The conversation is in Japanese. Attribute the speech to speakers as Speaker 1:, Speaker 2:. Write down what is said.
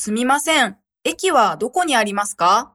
Speaker 1: すみません。駅はどこにありますか？